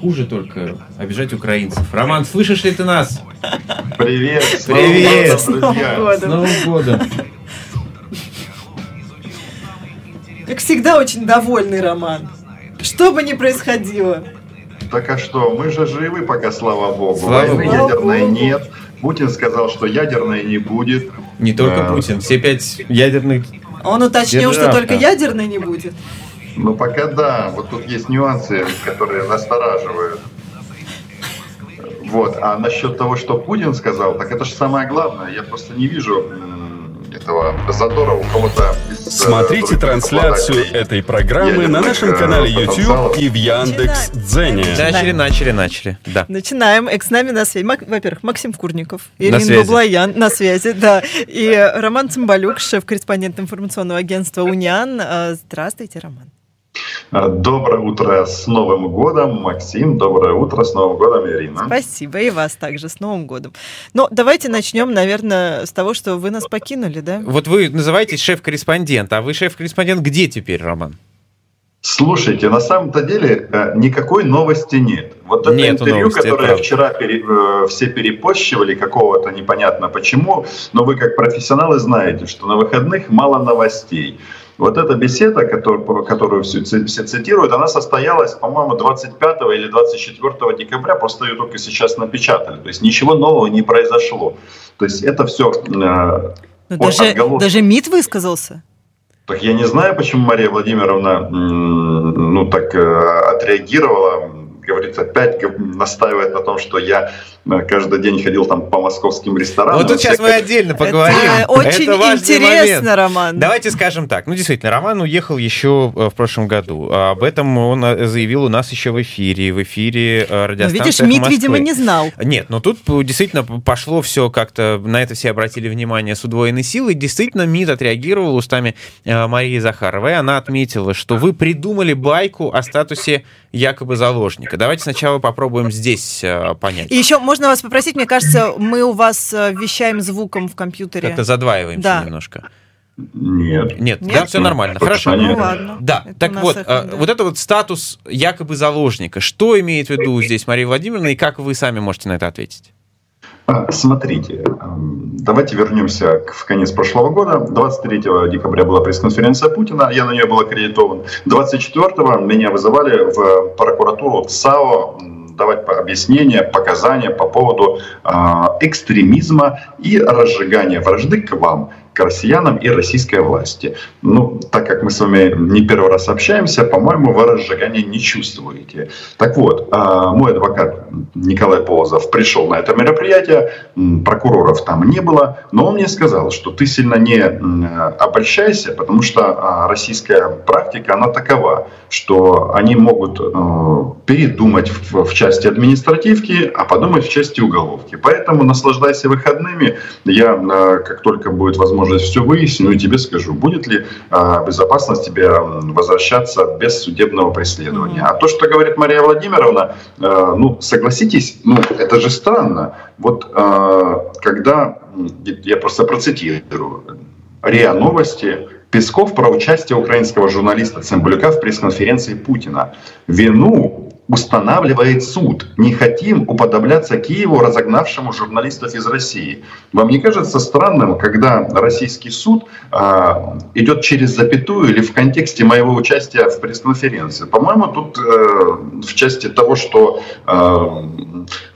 Хуже только обижать украинцев. Роман, слышишь ли ты нас? Привет! Привет! С Новым годом, С Новым годом! Как всегда, очень довольный Роман. Что бы ни происходило. Так а что, мы же живы пока, слава богу. Слава Войны богу. ядерной нет. Путин сказал, что ядерной не будет. Не только Да. Путин, все пять ядерных... Он уточнил, что Держав, только да. ядерной не будет. Ну пока да, вот тут есть нюансы, которые настораживают. Вот, а насчет того, что Путин сказал, так это же самое главное. Я просто не вижу этого задора у кого-то из, э, Смотрите трансляцию этой программы на ядерных, нашем канале. YouTube и в Яндекс Дзене. Начали, начали, начали. Да. Начинаем. С нами на связи. Во-первых, Максим Курников, Ирина связи. Баблоян на связи, да. И Роман Цымбалюк, шеф-корреспондент информационного агентства «Униан». А, Здравствуйте, Роман. Э, Доброе утро с Новым годом, Максим. Доброе утро с Новым годом, Ирина. Спасибо. И вас также с Новым годом. Но давайте начнем, наверное, с того, что вы нас покинули, да? Вот вы называетесь шеф-корреспондент, а вы шеф-корреспондент где теперь, Роман? Слушайте, на самом-то деле э, никакой новости нет. Вот это Нету интервью, новости, это которое правда. вчера пере- э, все перепощивали, какого-то непонятно почему, но вы как профессионалы знаете, что на выходных мало новостей. Вот эта беседа, которую, которую все, все цитируют, она состоялась, по-моему, 25 или 24 декабря, просто ее только сейчас напечатали. То есть ничего нового не произошло. То есть это все... Вот даже, отголоски. даже МИД высказался. Так я не знаю, почему Мария Владимировна ну так э, отреагировала. Говорит, опять настаивает на том, что я э, каждый день ходил там по московским ресторанам. Вот тут сейчас мы отдельно поговорим. Это очень Это интересно, момент. Роман. Давайте скажем так. Ну, действительно, Роман уехал еще э, в прошлом году. А Об этом он э, заявил у нас еще в эфире, в эфире э, Ну, радиостанции видишь, «Эхо МИД, Москвы». видимо, не знал. Нет, но тут действительно пошло все как-то, на это все обратили внимание с удвоенной силой. Действительно, МИД отреагировал устами Марии Захаровой. Она отметила, что вы придумали байку о статусе якобы заложника. Давайте сначала попробуем здесь э, понять. И еще можно вас попросить, мне кажется, мы у вас э, вещаем звуком в компьютере. Как-то задваиваемся Да. немножко. Нет. Нет, Нет? да, все нормально. Хорошо. Ну ладно. Да, Это так вот, эхо, а, да. вот этот вот статус якобы заложника, что имеет в виду здесь Мария Владимировна, и как вы сами можете на это ответить? А, Смотрите, давайте вернемся в конец прошлого года. 23 декабря была пресс-конференция Путина, я на нее был аккредитован. 24 меня вызывали в прокуратуру м, давать объяснения, показания по поводу а, экстремизма и разжигания вражды к вам, к россиянам и российской власти. Ну, так как мы с вами не первый раз общаемся, по-моему, вы разжигания не чувствуете. Так вот, а, мой адвокат Николай Полозов пришел на это мероприятие, прокуроров там не было, но он мне сказал, что ты сильно не обольщайся, потому что а, российская практика, она такова, что они могут э, передумать в, в части административки, а подумать в части уголовки. Поэтому наслаждайся выходными. Я, э, как только будет возможность все выясню, и тебе скажу, будет ли э, безопасно тебе возвращаться без судебного преследования. А то, что говорит Мария Владимировна, э, ну, согласитесь, ну, это же странно. Вот э, когда, я просто процитирую, РИА Новости, Песков про участие украинского журналиста Цымбалюка в пресс-конференции Путина. Вину устанавливает суд. Не хотим уподобляться Киеву, разогнавшему журналистов из России. Вам не кажется странным, когда российский суд а, идет через запятую или в контексте моего участия в пресс-конференции? По-моему, тут э, в части того, что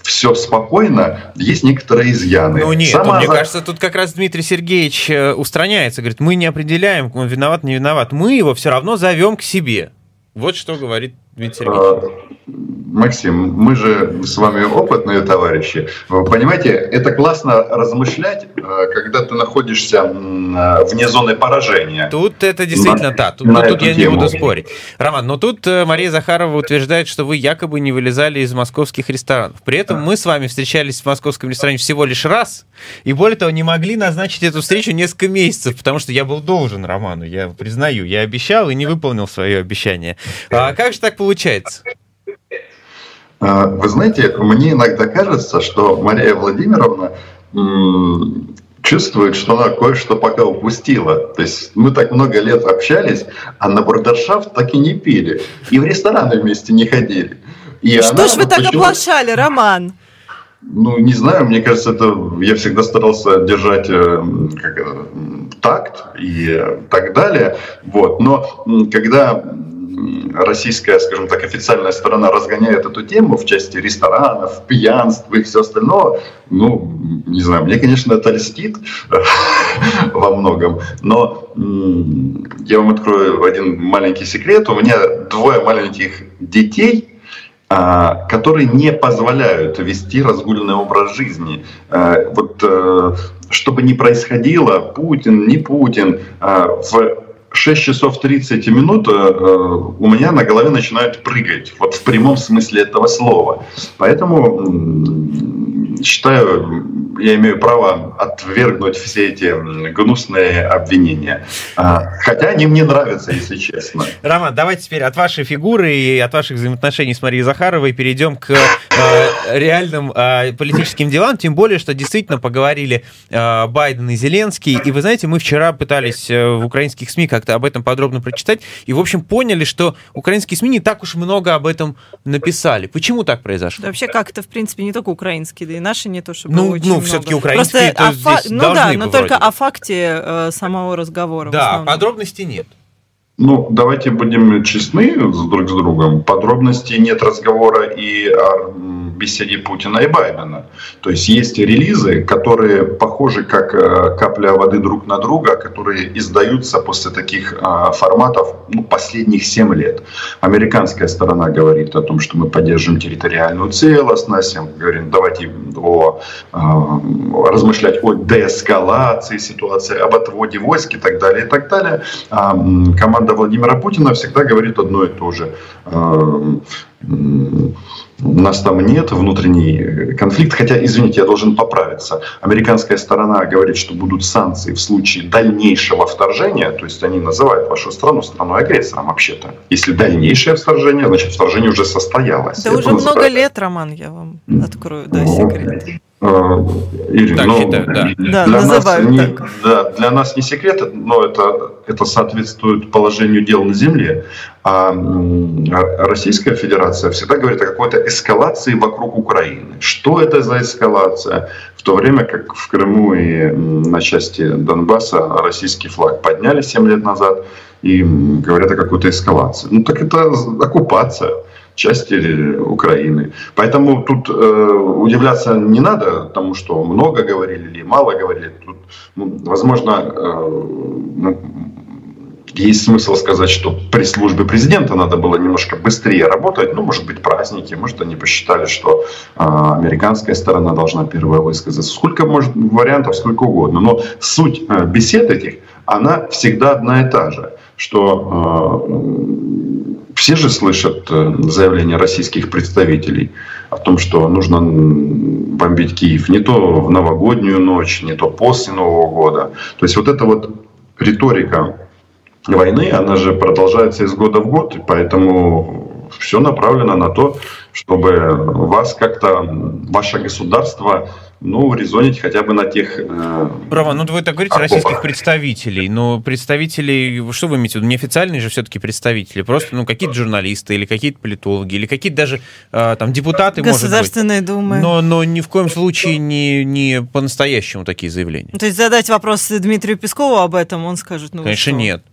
все спокойно, есть некоторые изъяны. Ну нет, Сама мне кажется, тут как раз Дмитрий Сергеевич э, устраняется, говорит, мы не определяем, он виноват, не виноват, мы его все равно зовем к себе. Вот что говорит Дмитрий Сергеевич. А, Максим, мы же с вами опытные товарищи. Вы понимаете, это классно размышлять, э, когда ты находишься э, вне зоны поражения. Тут это действительно на- да, тут, на тут я не тему. буду спорить. Роман, но тут э, Мария Захарова утверждает, что вы якобы не вылезали из московских ресторанов. При этом мы с вами встречались в московском ресторане всего лишь раз, и более того, не могли назначить эту встречу несколько месяцев, потому что я был должен Роману, я признаю, я обещал и не выполнил свое обещание. А как же так получается? А, Вы знаете, мне иногда кажется, что Мария Владимировна чувствует, что она кое-что пока упустила. То есть мы так много лет общались, а на бурдершафт так и не пили. И в рестораны вместе не ходили. И Что ж вы так оплошали, Роман? Ну, не знаю, мне кажется, это я всегда старался держать э, как, такт и так далее. Вот. Но когда российская, скажем так, официальная сторона разгоняет эту тему в части ресторанов, пьянства и все остальное, ну, не знаю, мне, конечно, это льстит во многом, но я вам открою один маленький секрет. У меня двое маленьких детей, а, которые не позволяют вести разгульный образ жизни. А, вот э, что бы ни происходило, Путин, не Путин, а, в 6 часов 30 минут э, у меня на голове начинают прыгать, вот в прямом смысле этого слова. Поэтому считаю, я имею право отвергнуть все эти гнусные обвинения. А, хотя они мне нравятся, если честно. Роман, давайте теперь от вашей фигуры и от ваших взаимоотношений с Марией Захаровой перейдем к э, реальным э, политическим делам, тем более, что действительно поговорили э, Байден и Зеленский, и вы знаете, мы вчера пытались э, в украинских СМИ как-то об этом подробно прочитать, и, в общем, поняли, что украинские СМИ не так уж много об этом написали. Почему так произошло? Да, вообще как-то, в принципе, не только украинские, да и наши не то, чтобы ну, очень ну, много. все-таки украинские Просто то о фа- здесь Ну должны да, но вроде только о факте э, самого разговора. Да, подробностей нет. Ну, давайте будем честны друг с другом. Подробностей нет разговора и о беседе Путина и Байдена. То есть есть релизы, которые похожи как э, капля воды друг на друга, которые издаются после таких э, форматов ну, последних 7 лет. Американская сторона говорит о том, что мы поддержим территориальную целостность, мы говорим, давайте о, э, размышлять о деэскалации ситуации, об отводе войск и так далее, и так далее. А команда Владимира Путина всегда говорит одно и то же. Э, нас там нет внутренний конфликт, хотя, извините, я должен поправиться. Американская сторона говорит, что будут санкции в случае дальнейшего вторжения, то есть они называют вашу страну страной-агрессором вообще-то. Если дальнейшее вторжение, значит вторжение уже состоялось. Да Это уже много лет, Роман, я вам открою, да, Ну, секрет. Э, Ирина, Так ну, да. Да, для, нас называют не, так. да, для нас не секрет, но это, это соответствует положению дел на Земле. А а Российская Федерация всегда говорит о какой-то эскалации вокруг Украины. Что это за эскалация? В то время как в Крыму и на части Донбасса российский флаг подняли 7 лет назад и говорят о какой-то эскалации. Ну так это оккупация части Украины. Поэтому тут э, удивляться не надо тому, что много говорили или мало говорили. Тут, ну, возможно, э, ну, есть смысл сказать, что при службе президента надо было немножко быстрее работать. Ну, может быть, праздники, может, они посчитали, что э, американская сторона должна первая высказаться. Сколько может вариантов, сколько угодно. Но суть э, бесед этих, она всегда одна и та же. Что э, все же слышат э, заявления российских представителей о том, что нужно бомбить Киев не то в новогоднюю ночь, не то после Нового года. То есть вот эта вот риторика войны, она же продолжается из года в год, поэтому все направлено на то, чтобы вас как-то, ваше государство, ну, резонить хотя бы на тех... э, Роман, ну вы так говорите, А российских представителей, но представителей, что вы имеете в виду, неофициальные же все-таки представители, просто, ну, какие-то журналисты или какие-то политологи, или какие-то даже э, там депутаты, может быть. Государственные думы. Но, но ни в коем случае не, не по-настоящему такие заявления. То есть задать вопрос Дмитрию Пескову об этом, он скажет, ну Конечно, что? нет.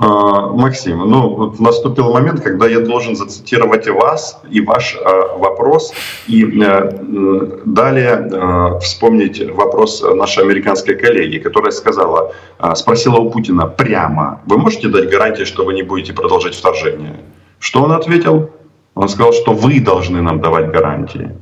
А, Максим, ну вот наступил момент, когда я должен зацитировать вас и ваш а, вопрос, и э, далее э, вспомнить вопрос нашей американской коллеги, которая сказала, а, спросила у Путина прямо, вы можете дать гарантии, что вы не будете продолжать вторжение? Что он ответил? Он сказал, что вы должны нам давать гарантии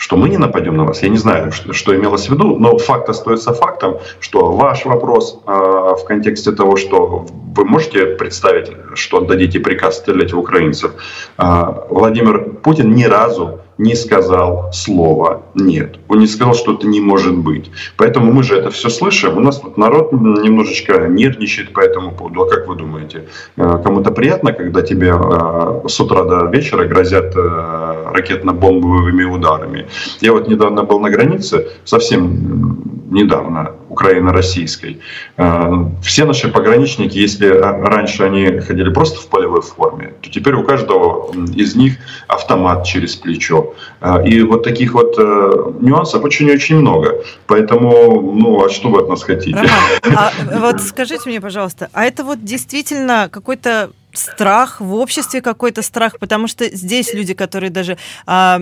что мы не нападем на вас. Я не знаю, что, что имелось в виду, но факт остается фактом, что ваш вопрос э, в контексте того, что вы можете представить, что отдадите приказ стрелять в украинцев, э, Владимир Путин ни разу не сказал слова «нет». Он не сказал, что это не может быть. Поэтому мы же это все слышим. У нас тут народ немножечко нервничает по этому поводу. А как вы думаете, э, кому-то приятно, когда тебе э, с утра до вечера грозят э, ракетно-бомбовыми ударами? Я вот недавно был на границе, совсем недавно, Украино-российской. Все наши пограничники, если раньше они ходили просто в полевой форме, то теперь у каждого из них автомат через плечо. И вот таких вот нюансов очень-очень много. Поэтому, ну, а что вы от нас хотите? Роман, а вот скажите мне, пожалуйста, а это вот действительно какой-то страх в обществе какой-то страх, потому что здесь люди, которые даже, а,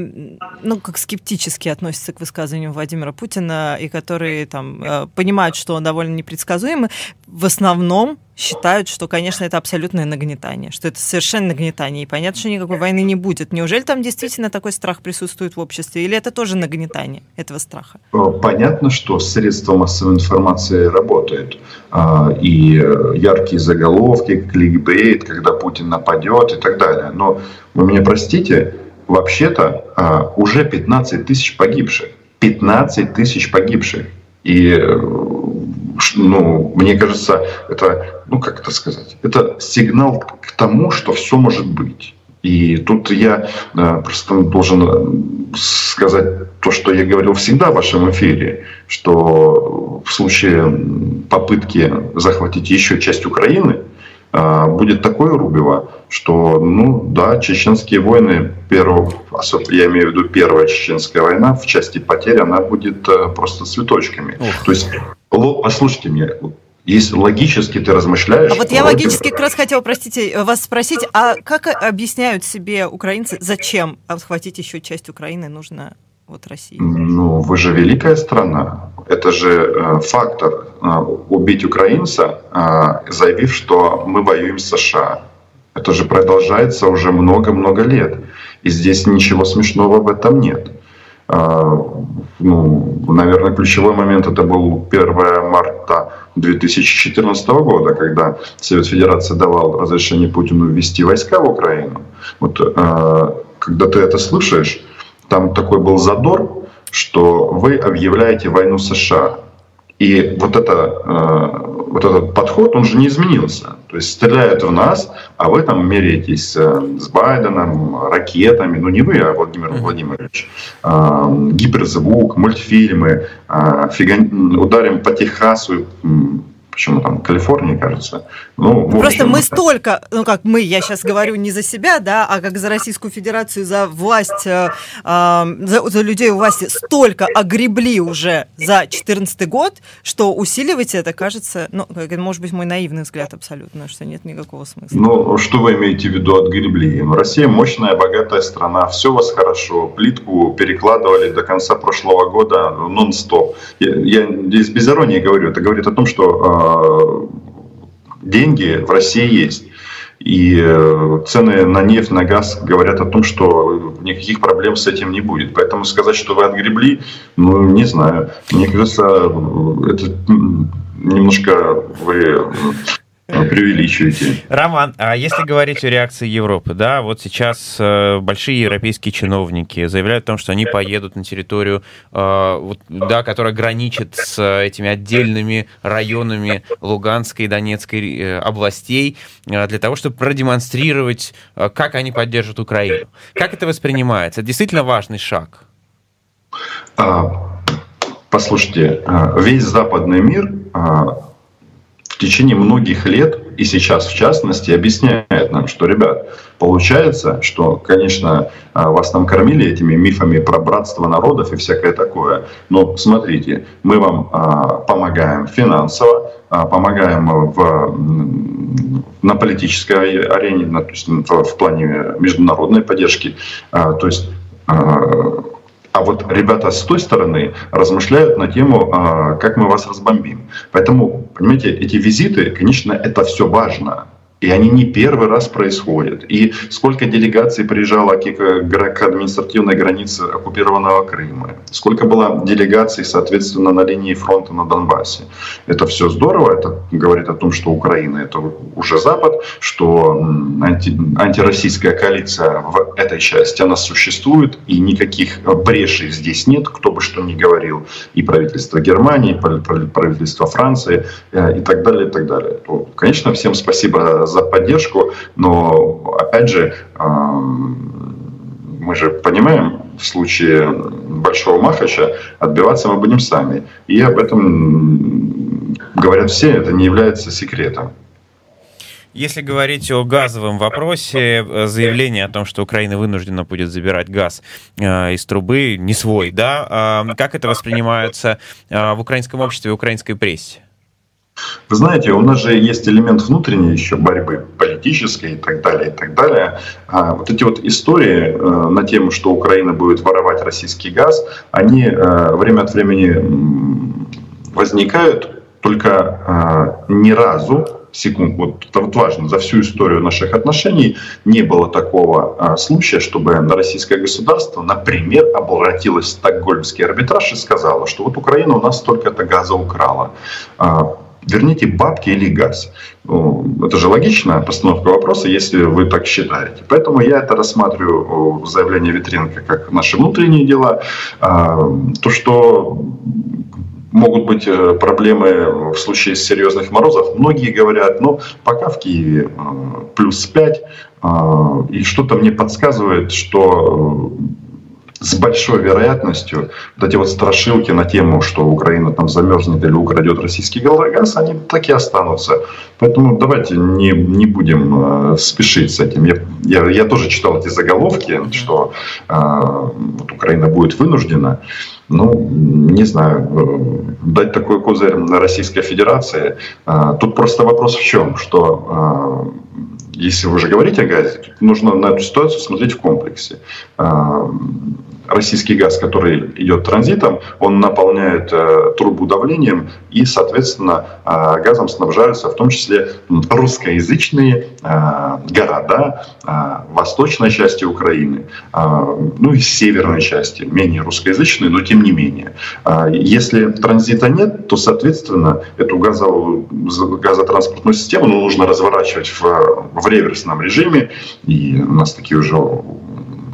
ну, как скептически относятся к высказыванию Владимира Путина и которые там а, понимают, что он довольно непредсказуемый, в основном считают, что, конечно, это абсолютное нагнетание, что это совершенно нагнетание, и понятно, что никакой войны не будет. Неужели там действительно такой страх присутствует в обществе, или это тоже нагнетание этого страха? Понятно, что средства массовой информации работают, а, и яркие заголовки, кликбейт, когда Путин нападет и так далее. Но вы меня простите, вообще-то а, уже 15 тысяч погибших. 15 тысяч погибших. И ну, мне кажется, это, ну, как это сказать, это сигнал к тому, что все может быть. И тут я э, просто должен э, сказать то, что я говорил всегда в вашем эфире, что в случае попытки захватить еще часть Украины, э, будет такое рубево, что, ну да, чеченские войны, первого, я имею в виду первая чеченская война, в части потерь, она будет просто цветочками. Ох. То есть послушайте меня, если логически ты размышляешь... А вот я логически как раз хотела, простите, вас спросить, а как объясняют себе украинцы, зачем отхватить еще часть Украины нужно вот России? Ну, вы же великая страна. Это же э, фактор э, убить украинца, э, заявив, что мы воюем с США. Это же продолжается уже много-много лет. И здесь ничего смешного в этом нет. А, ну, наверное, ключевой момент это был 1 марта 2014 года, когда Совет Федерации давал разрешение Путину ввести войска в Украину. Вот а, когда ты это слышишь, там такой был задор, что вы объявляете войну США. И вот, это, э, вот этот подход, он же не изменился. То есть стреляют в нас, а вы там меряетесь э, с Байденом, ракетами. Ну не вы, а Владимир Владимирович. Э, гиперзвук, мультфильмы, фиган... ударим по Техасу, почему там, Калифорнии, кажется. Ну, общем, Просто мы столько, ну как мы, я сейчас говорю не за себя, да, а как за Российскую Федерацию, за власть, э, э, за, за людей у власти, столько огребли уже за 2014 год, что усиливать это, кажется, ну, может быть, мой наивный взгляд абсолютно, что нет никакого смысла. Ну, что вы имеете в виду отгребли? Россия мощная, богатая страна, все у вас хорошо, плитку перекладывали до конца прошлого года нон-стоп. Я, я здесь без иронии говорю, это говорит о том, что э, деньги в России есть. И э, цены на нефть, на газ говорят о том, что никаких проблем с этим не будет. Поэтому сказать, что вы отгребли, ну, не знаю. Мне кажется, это немножко вы преувеличиваете. Роман, а если говорить о реакции Европы, да, вот сейчас э, большие европейские чиновники заявляют о том, что они поедут на территорию, э, вот, да, которая граничит с этими отдельными районами Луганской и Донецкой э, областей, э, для того, чтобы продемонстрировать, э, как они поддержат Украину. Как это воспринимается? Это действительно важный шаг. А, послушайте, э, весь западный мир а, в течение многих лет, и сейчас в частности, объясняет нам, что, ребят, получается, что, конечно, а, вас там кормили этими мифами про братство народов и всякое такое, но смотрите, мы вам а, помогаем финансово, а, помогаем в, на политической арене, то есть в плане международной поддержки, то есть а вот ребята с той стороны размышляют на тему, а, как мы вас разбомбим. Поэтому, понимаете, эти визиты, конечно, это все важно. И они не первый раз происходят. И сколько делегаций приезжало к, административной границе оккупированного Крыма. Сколько было делегаций, соответственно, на линии фронта на Донбассе. Это все здорово. Это говорит о том, что Украина это уже Запад, что анти, антироссийская коалиция в этой части, она существует. И никаких брешей здесь нет, кто бы что ни говорил. И правительство Германии, и правительство Франции, э, и так далее, и так далее. То, конечно, всем спасибо за поддержку, но опять же мы же понимаем в случае большого махача, отбиваться мы будем сами. И об этом говорят все, это не является секретом. Если говорить о газовом вопросе, э, заявление о том, что Украина вынуждена будет забирать газ э, из трубы, не свой, да, а как это воспринимается э, в украинском обществе и украинской прессе? Вы знаете, у нас же есть элемент внутренней еще борьбы политической и так далее, и так далее. А вот эти вот истории на тему, что Украина будет воровать российский газ, они время от времени возникают, только ни разу секунд, вот это вот важно, за всю историю наших отношений не было такого а, случая, чтобы российское государство, например, обратилось в Стокгольмский арбитраж и сказало, что вот Украина у нас столько-то газа украла. А, верните бабки или газ. Это же логичная постановка вопроса, если вы так считаете. Поэтому я это рассматриваю заявление Витренко как наши внутренние дела. А, то, что могут быть э, проблемы в случае серьезных морозов. Многие говорят, ну, пока в Киеве э, плюс 5, э, и что-то мне подсказывает, что с большой вероятностью вот эти вот страшилки на тему, что Украина там замерзнет или украдет российский газ, они так и останутся. Поэтому давайте не, не будем э, спешить с этим. Я, я, я тоже читал эти заголовки, что э, вот Украина будет вынуждена. Ну, не знаю, э, дать такой козырь Российской Федерации. Э, тут просто вопрос в чем, что э, если вы уже говорите о газе, нужно на эту ситуацию смотреть в комплексе российский газ, который идет транзитом, он наполняет э, трубу давлением и, соответственно, э, газом снабжаются в том числе русскоязычные э, города э, восточной части Украины, э, ну и северной части, менее русскоязычные, но тем не менее. Э, если транзита нет, то, соответственно, эту газовую, газотранспортную систему ну, нужно разворачивать в, в реверсном режиме, и у нас такие уже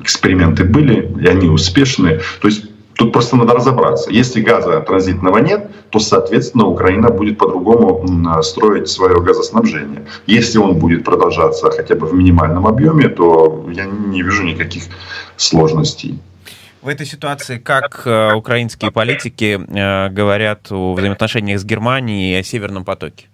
эксперименты были, и они успешны. То есть Тут просто надо разобраться. Если газа транзитного нет, то, соответственно, Украина будет по-другому строить свое газоснабжение. Если он будет продолжаться хотя бы в минимальном объеме, то я не вижу никаких сложностей. В этой ситуации как э, украинские политики э, говорят о взаимоотношениях с Германией и о Северном потоке?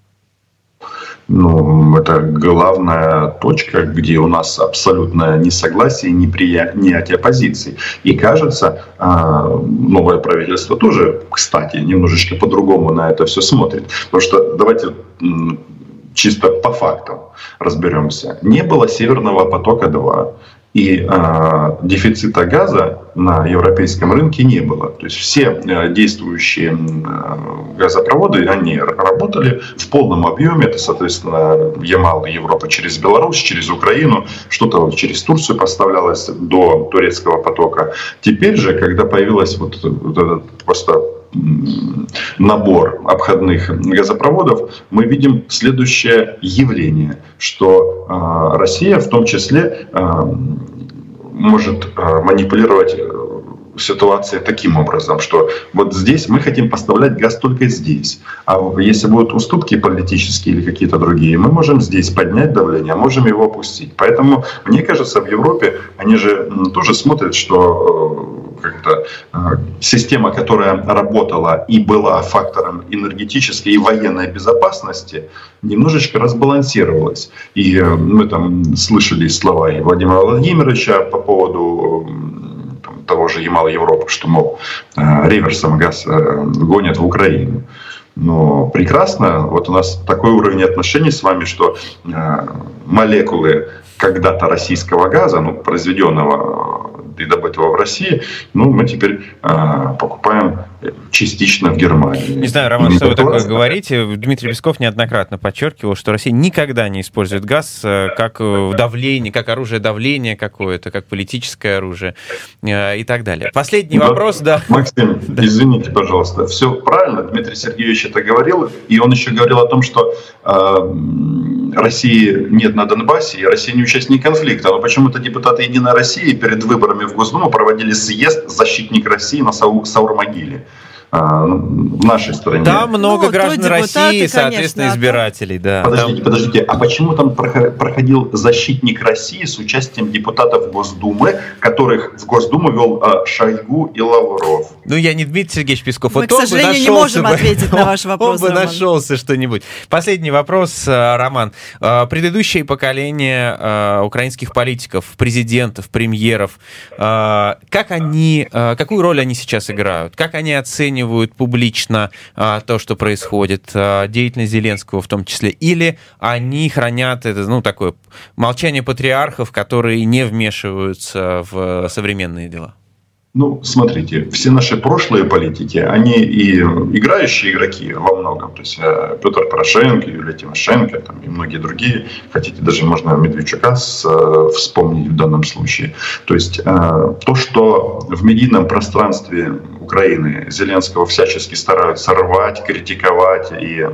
Ну, это главная точка, где у нас абсолютное несогласие и неприятие позиций. И кажется, а, новое правительство тоже, кстати, немножечко по-другому на это все смотрит. Потому что давайте чисто по фактам разберемся. Не было Северного потока-2 и э, дефицита газа на европейском рынке не было. То есть все э, действующие э, газопроводы, они работали в полном объеме. Это, соответственно, Ямал Европа через Беларусь, через Украину, что-то через Турцию поставлялось до турецкого потока. Теперь же, когда появилась вот, вот этот просто набор обходных газопроводов, мы видим следующее явление, что а, Россия в том числе а, может а, манипулировать э, ситуацией таким образом, что вот здесь мы хотим поставлять газ только здесь. А если будут уступки политические или какие-то другие, мы можем здесь поднять давление, а можем его опустить. Поэтому, мне кажется, в Европе они же тоже смотрят, что э, как-то э, система, которая работала и была фактором энергетической и военной безопасности, немножечко разбалансировалась. И э, мы там слышали слова и Владимира Владимировича по поводу там, того же Ямала Европы, что, мол, э, реверсом газ гонят в Украину. Но прекрасно, вот у нас такой уровень отношений с вами, что молекулы когда-то российского газа, ну, произведенного и добытого в России, ну, мы теперь э, покупаем частично в Германии. Не знаю, Роман, что вы такое говорите. Дмитрий Песков неоднократно подчеркивал, что Россия никогда не использует газ э, как э, давление, как оружие давления какое-то, как политическое оружие э, и так далее. Последний да, вопрос, да. Максим, да. извините, пожалуйста. Все правильно, Дмитрий Сергеевич это говорил, и он еще говорил о том, что э, России нет на Донбассе, и Россия не участник конфликта. Но почему-то депутаты Единой России перед выборами в Госдуму проводили съезд «Защитник России» на Саур-могиле. А, в нашей стране. Там много ну, граждан России, соответственно, конечно, избирателей. Да. Подождите, там... подождите, а почему там проходил защитник России с участием депутатов Госдумы, которых в Госдуму вел а, Шойгу и Лавров? Ну, я не Дмитрий Сергеевич Песков. Мы, вот к сожалению, не можем бы, ответить на ваш вопрос, Он бы нашелся что-нибудь. Последний вопрос, а, Роман. Предыдущее поколение украинских политиков, президентов, премьеров, как они, какую роль они сейчас играют? Как они оценивают публично то, что происходит, деятельность Зеленского в том числе? Или они хранят это, ну, такое молчание патриархов, которые не вмешиваются в современные дела? Ну, смотрите, все наши прошлые политики, они и играющие игроки во многом. То есть э, Петр Порошенко, Юлия Тимошенко там, и многие другие. Хотите, даже можно Медведчука с, э, вспомнить в данном случае. То есть э, то, что в медийном пространстве Украины Зеленского всячески стараются рвать, критиковать и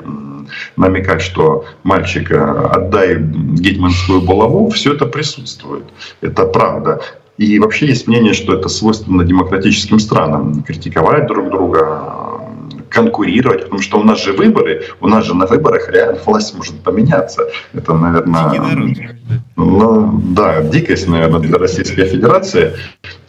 намекать, что мальчик, отдай гетманскую булаву, все это присутствует. Это правда. И вообще есть мнение, что это свойственно демократическим странам. Критиковать друг друга, конкурировать, потому что у нас же выборы, у нас же на выборах реально власть может поменяться. Это, наверное, ну, да, дикость, наверное, для Российской Федерации.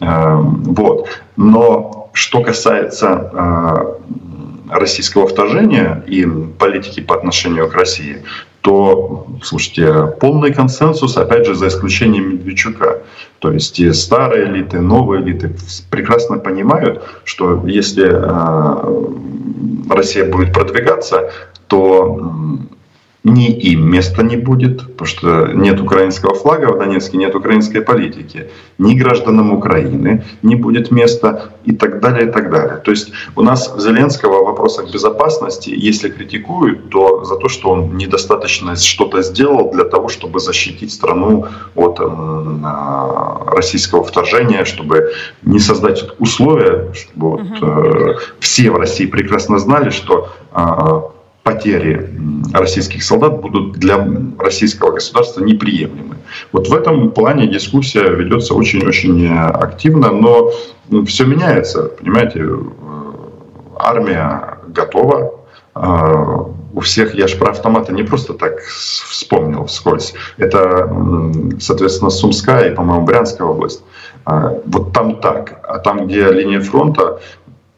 Э, вот. Но что касается э, российского вторжения и политики по отношению к России, то, слушайте, полный консенсус, опять же, за исключением Медведчука. То есть и старые элиты, новые элиты прекрасно понимают, что если э, Россия будет продвигаться, то ни им места не будет, потому что нет украинского флага в Донецке, нет украинской политики, ни гражданам Украины не будет места и так далее, и так далее. То есть у нас Зеленского в вопросах безопасности, если критикуют, то за то, что он недостаточно что-то сделал для того, чтобы защитить страну от э, российского вторжения, чтобы не создать условия, чтобы вот, э, все в России прекрасно знали, что э, потери российских солдат будут для российского государства неприемлемы. Вот в этом плане дискуссия ведется очень-очень активно, но все меняется. Понимаете, э, армия готова, э, у всех, я же про автоматы не просто так вспомнил вскользь. Это, соответственно, Сумская и, по-моему, Брянская область. Вот там так. А там, где линия фронта,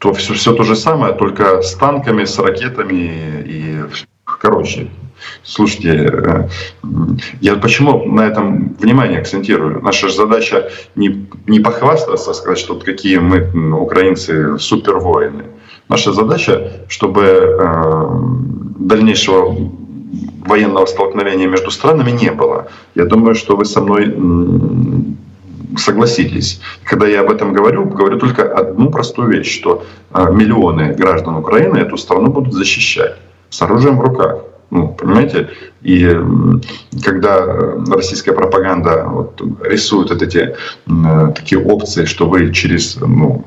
то все, все то же самое, только с танками, с ракетами и короче. Слушайте, э, я почему на этом внимание акцентирую? Наша задача не, не похвастаться, сказать, что вот какие мы, украинцы, супервоины. Наша задача, чтобы э, дальнейшего военного столкновения между странами не было. Я думаю, что вы со мной согласитесь. Когда я об этом говорю, говорю только одну простую вещь, что а, миллионы граждан Украины эту страну будут защищать с оружием в руках. Ну, понимаете? И когда российская пропаганда вот, рисует вот эти э, такие опции, что вы через, ну,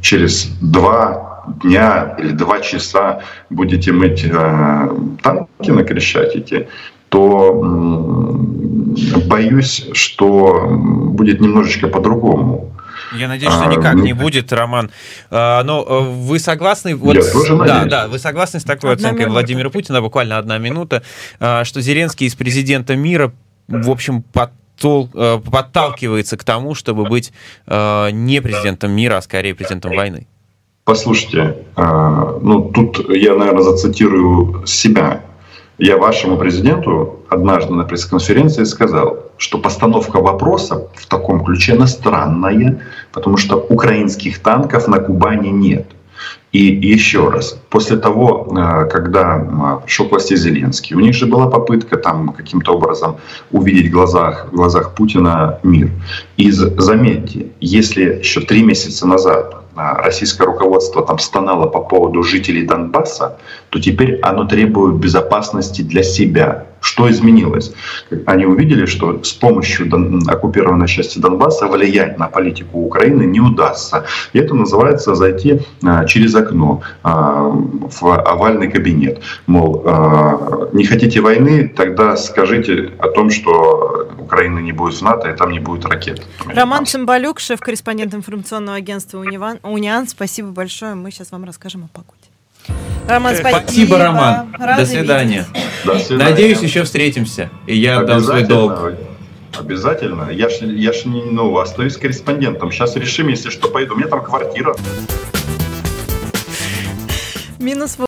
через два дня или два часа будете мыть э, танки на Крещатике, то боюсь, что будет немножечко по-другому. Я надеюсь, что никак а, не будет, Роман. А, но э, вы согласны? Вот, я тоже да, надеюсь. да, вы согласны с такой одна оценкой минута. Владимира Путина, буквально одна минута, а, что Зеленский из президента мира, в общем, подтол, э, подталкивается к тому, чтобы быть э, не президентом мира, а скорее президентом войны? Послушайте, ну тут я, наверное, зацитирую себя я вашему президенту однажды на пресс-конференции сказал, что постановка вопроса в таком ключе иностранная, потому что украинских танков на Кубани нет. И еще раз, после того, э, когда пришел к власти Зеленский, у них же была попытка там каким-то образом увидеть в глазах, в глазах Путина мир. И заметьте, если еще три месяца назад российское руководство там стонало по поводу жителей Донбасса, то теперь оно требует безопасности для себя. Что изменилось? Они увидели, что с помощью оккупированной части Донбасса влиять на политику Украины не удастся. И это называется зайти а, через окно а, в овальный кабинет. Мол, а, не хотите войны, тогда скажите о том, что Украина не будет в НАТО, и там не будет ракет. Роман Цымбалюк, шеф-корреспондент информационного агентства «Униан». Спасибо большое. Мы сейчас вам расскажем о погоде. Роман, спасибо. Спасибо, Роман. До свидания. До свидания. Надеюсь, еще встретимся, и я отдам свой долг. Обязательно. Я ж, я ж не, ну, остаюсь корреспондентом. Сейчас решим, если что, пойду. У меня там квартира. Минус